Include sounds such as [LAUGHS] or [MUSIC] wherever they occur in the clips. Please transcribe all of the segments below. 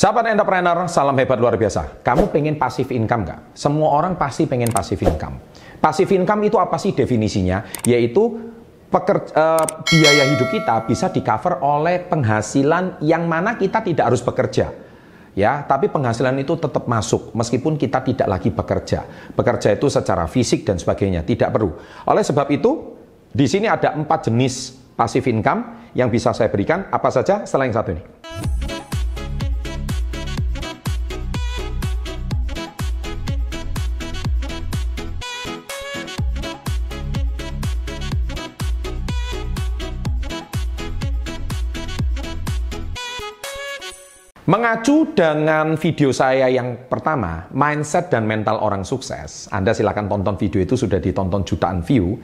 Sahabat entrepreneur, salam hebat luar biasa. Kamu pengen pasif income nggak? Semua orang pasti pengen pasif income. Pasif income itu apa sih definisinya? Yaitu pekerja, uh, biaya hidup kita bisa di cover oleh penghasilan yang mana kita tidak harus bekerja. Ya, tapi penghasilan itu tetap masuk meskipun kita tidak lagi bekerja. Bekerja itu secara fisik dan sebagainya tidak perlu. Oleh sebab itu, di sini ada empat jenis pasif income yang bisa saya berikan. Apa saja? Yang satu ini. Mengacu dengan video saya yang pertama, mindset dan mental orang sukses. Anda silakan tonton video itu sudah ditonton jutaan view.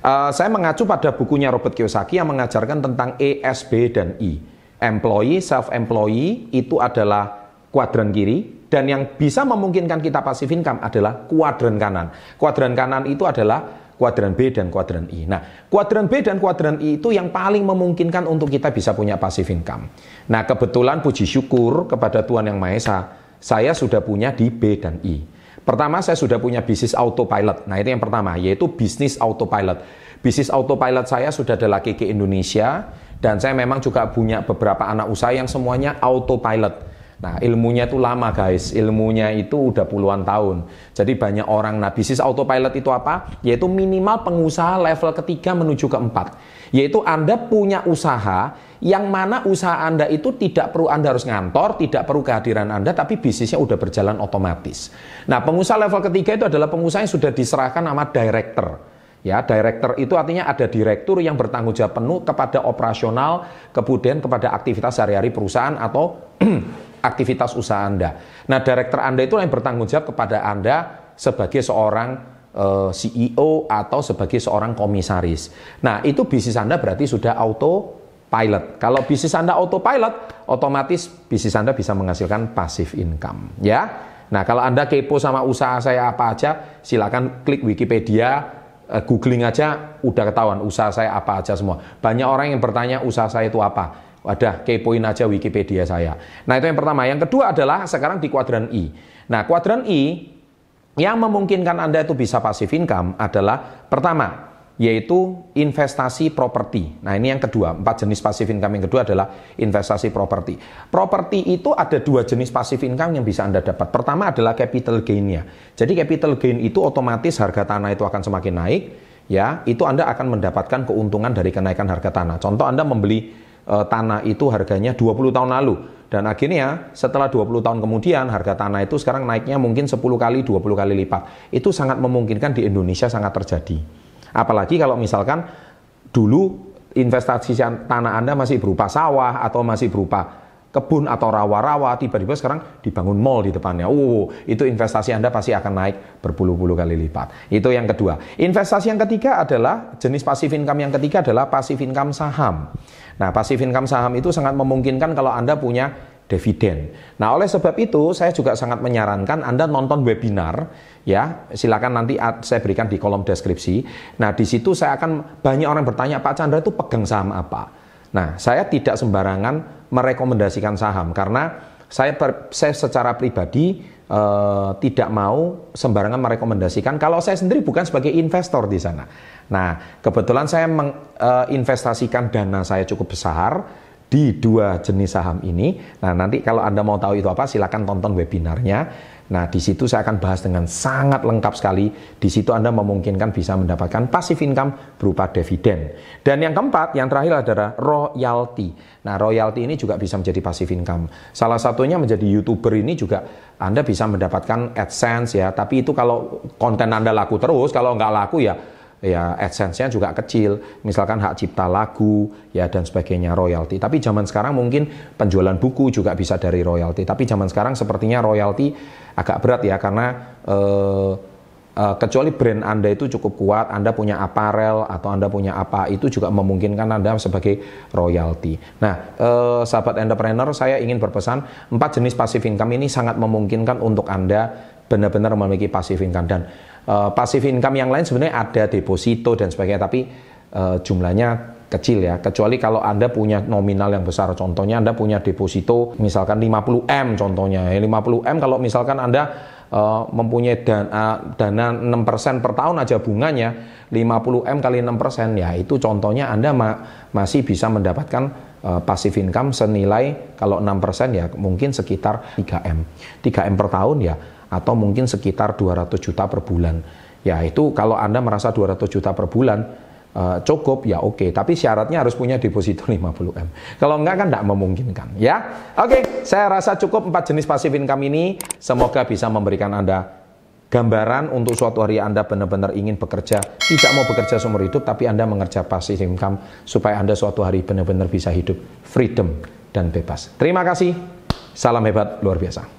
Uh, saya mengacu pada bukunya Robert Kiyosaki yang mengajarkan tentang E, dan I. Employee, self-employee itu adalah kuadran kiri dan yang bisa memungkinkan kita pasif income adalah kuadran kanan. Kuadran kanan itu adalah kuadran B dan kuadran I. Nah, kuadran B dan kuadran I itu yang paling memungkinkan untuk kita bisa punya passive income. Nah, kebetulan puji syukur kepada Tuhan Yang Maha Esa, saya sudah punya di B dan I. Pertama, saya sudah punya bisnis autopilot. Nah, itu yang pertama, yaitu bisnis autopilot. Bisnis autopilot saya sudah adalah KK Indonesia, dan saya memang juga punya beberapa anak usaha yang semuanya autopilot. Nah, ilmunya itu lama guys, ilmunya itu udah puluhan tahun. Jadi banyak orang, nah bisnis autopilot itu apa? Yaitu minimal pengusaha level ketiga menuju keempat. Yaitu Anda punya usaha yang mana usaha Anda itu tidak perlu Anda harus ngantor, tidak perlu kehadiran Anda, tapi bisnisnya udah berjalan otomatis. Nah, pengusaha level ketiga itu adalah pengusaha yang sudah diserahkan nama director. Ya, director itu artinya ada direktur yang bertanggung jawab penuh kepada operasional, kemudian kepada aktivitas sehari-hari perusahaan atau [CLEARS THROAT] aktivitas usaha Anda. Nah, director Anda itu yang bertanggung jawab kepada Anda sebagai seorang eh, CEO atau sebagai seorang komisaris. Nah, itu bisnis Anda berarti sudah auto pilot. Kalau bisnis Anda autopilot, otomatis bisnis Anda bisa menghasilkan passive income, ya. Nah, kalau Anda kepo sama usaha saya apa aja, silakan klik Wikipedia, uh, googling aja udah ketahuan usaha saya apa aja semua. Banyak orang yang bertanya usaha saya itu apa. Wadah, kepoin aja Wikipedia saya. Nah, itu yang pertama. Yang kedua adalah sekarang di kuadran I. Nah, kuadran I yang memungkinkan Anda itu bisa passive income adalah pertama, yaitu investasi properti. Nah, ini yang kedua. Empat jenis passive income yang kedua adalah investasi properti. Properti itu ada dua jenis passive income yang bisa Anda dapat. Pertama adalah capital gain-nya. Jadi capital gain itu otomatis harga tanah itu akan semakin naik, ya. Itu Anda akan mendapatkan keuntungan dari kenaikan harga tanah. Contoh Anda membeli e, tanah itu harganya 20 tahun lalu. Dan akhirnya setelah 20 tahun kemudian harga tanah itu sekarang naiknya mungkin 10 kali 20 kali lipat. Itu sangat memungkinkan di Indonesia sangat terjadi. Apalagi kalau misalkan dulu investasi tanah Anda masih berupa sawah atau masih berupa kebun atau rawa-rawa tiba-tiba sekarang dibangun mall di depannya. Oh, itu investasi Anda pasti akan naik berpuluh-puluh kali lipat. Itu yang kedua. Investasi yang ketiga adalah jenis passive income yang ketiga adalah passive income saham. Nah, passive income saham itu sangat memungkinkan kalau Anda punya dividen. Nah, oleh sebab itu saya juga sangat menyarankan Anda nonton webinar ya. Silakan nanti saya berikan di kolom deskripsi. Nah, di situ saya akan banyak orang bertanya, "Pak Chandra itu pegang saham apa?" Nah, saya tidak sembarangan merekomendasikan saham karena saya, saya secara pribadi uh, tidak mau sembarangan merekomendasikan kalau saya sendiri bukan sebagai investor di sana. Nah, kebetulan saya menginvestasikan uh, dana saya cukup besar di dua jenis saham ini. Nah, nanti kalau Anda mau tahu itu apa, silakan tonton webinarnya. Nah, di situ saya akan bahas dengan sangat lengkap sekali. Di situ Anda memungkinkan bisa mendapatkan passive income berupa dividen. Dan yang keempat, yang terakhir adalah royalty. Nah, royalty ini juga bisa menjadi passive income. Salah satunya menjadi YouTuber ini juga Anda bisa mendapatkan AdSense ya. Tapi itu kalau konten Anda laku terus, kalau nggak laku ya ya AdSense-nya juga kecil, misalkan hak cipta lagu ya dan sebagainya royalti. Tapi zaman sekarang mungkin penjualan buku juga bisa dari royalti. Tapi zaman sekarang sepertinya royalti agak berat ya karena eh, eh, kecuali brand Anda itu cukup kuat, Anda punya aparel atau Anda punya apa itu juga memungkinkan Anda sebagai royalti. Nah, eh, sahabat entrepreneur, saya ingin berpesan empat jenis passive income ini sangat memungkinkan untuk Anda benar-benar memiliki passive income dan uh, passive income yang lain sebenarnya ada deposito dan sebagainya tapi uh, jumlahnya kecil ya. Kecuali kalau Anda punya nominal yang besar. Contohnya Anda punya deposito misalkan 50M contohnya. 50M kalau misalkan Anda uh, mempunyai dana, dana 6% per tahun aja bunganya 50M kali 6% ya itu contohnya Anda ma masih bisa mendapatkan passive income senilai kalau 6% ya mungkin sekitar 3M 3M per tahun ya atau mungkin sekitar 200 juta per bulan ya itu kalau Anda merasa 200 juta per bulan uh, cukup ya oke tapi syaratnya harus punya deposito [LAUGHS] 50M kalau enggak kan enggak memungkinkan ya oke saya rasa cukup empat jenis passive income ini semoga bisa memberikan Anda gambaran untuk suatu hari Anda benar-benar ingin bekerja, tidak mau bekerja seumur hidup, tapi Anda mengerja passive income supaya Anda suatu hari benar-benar bisa hidup freedom dan bebas. Terima kasih. Salam hebat luar biasa.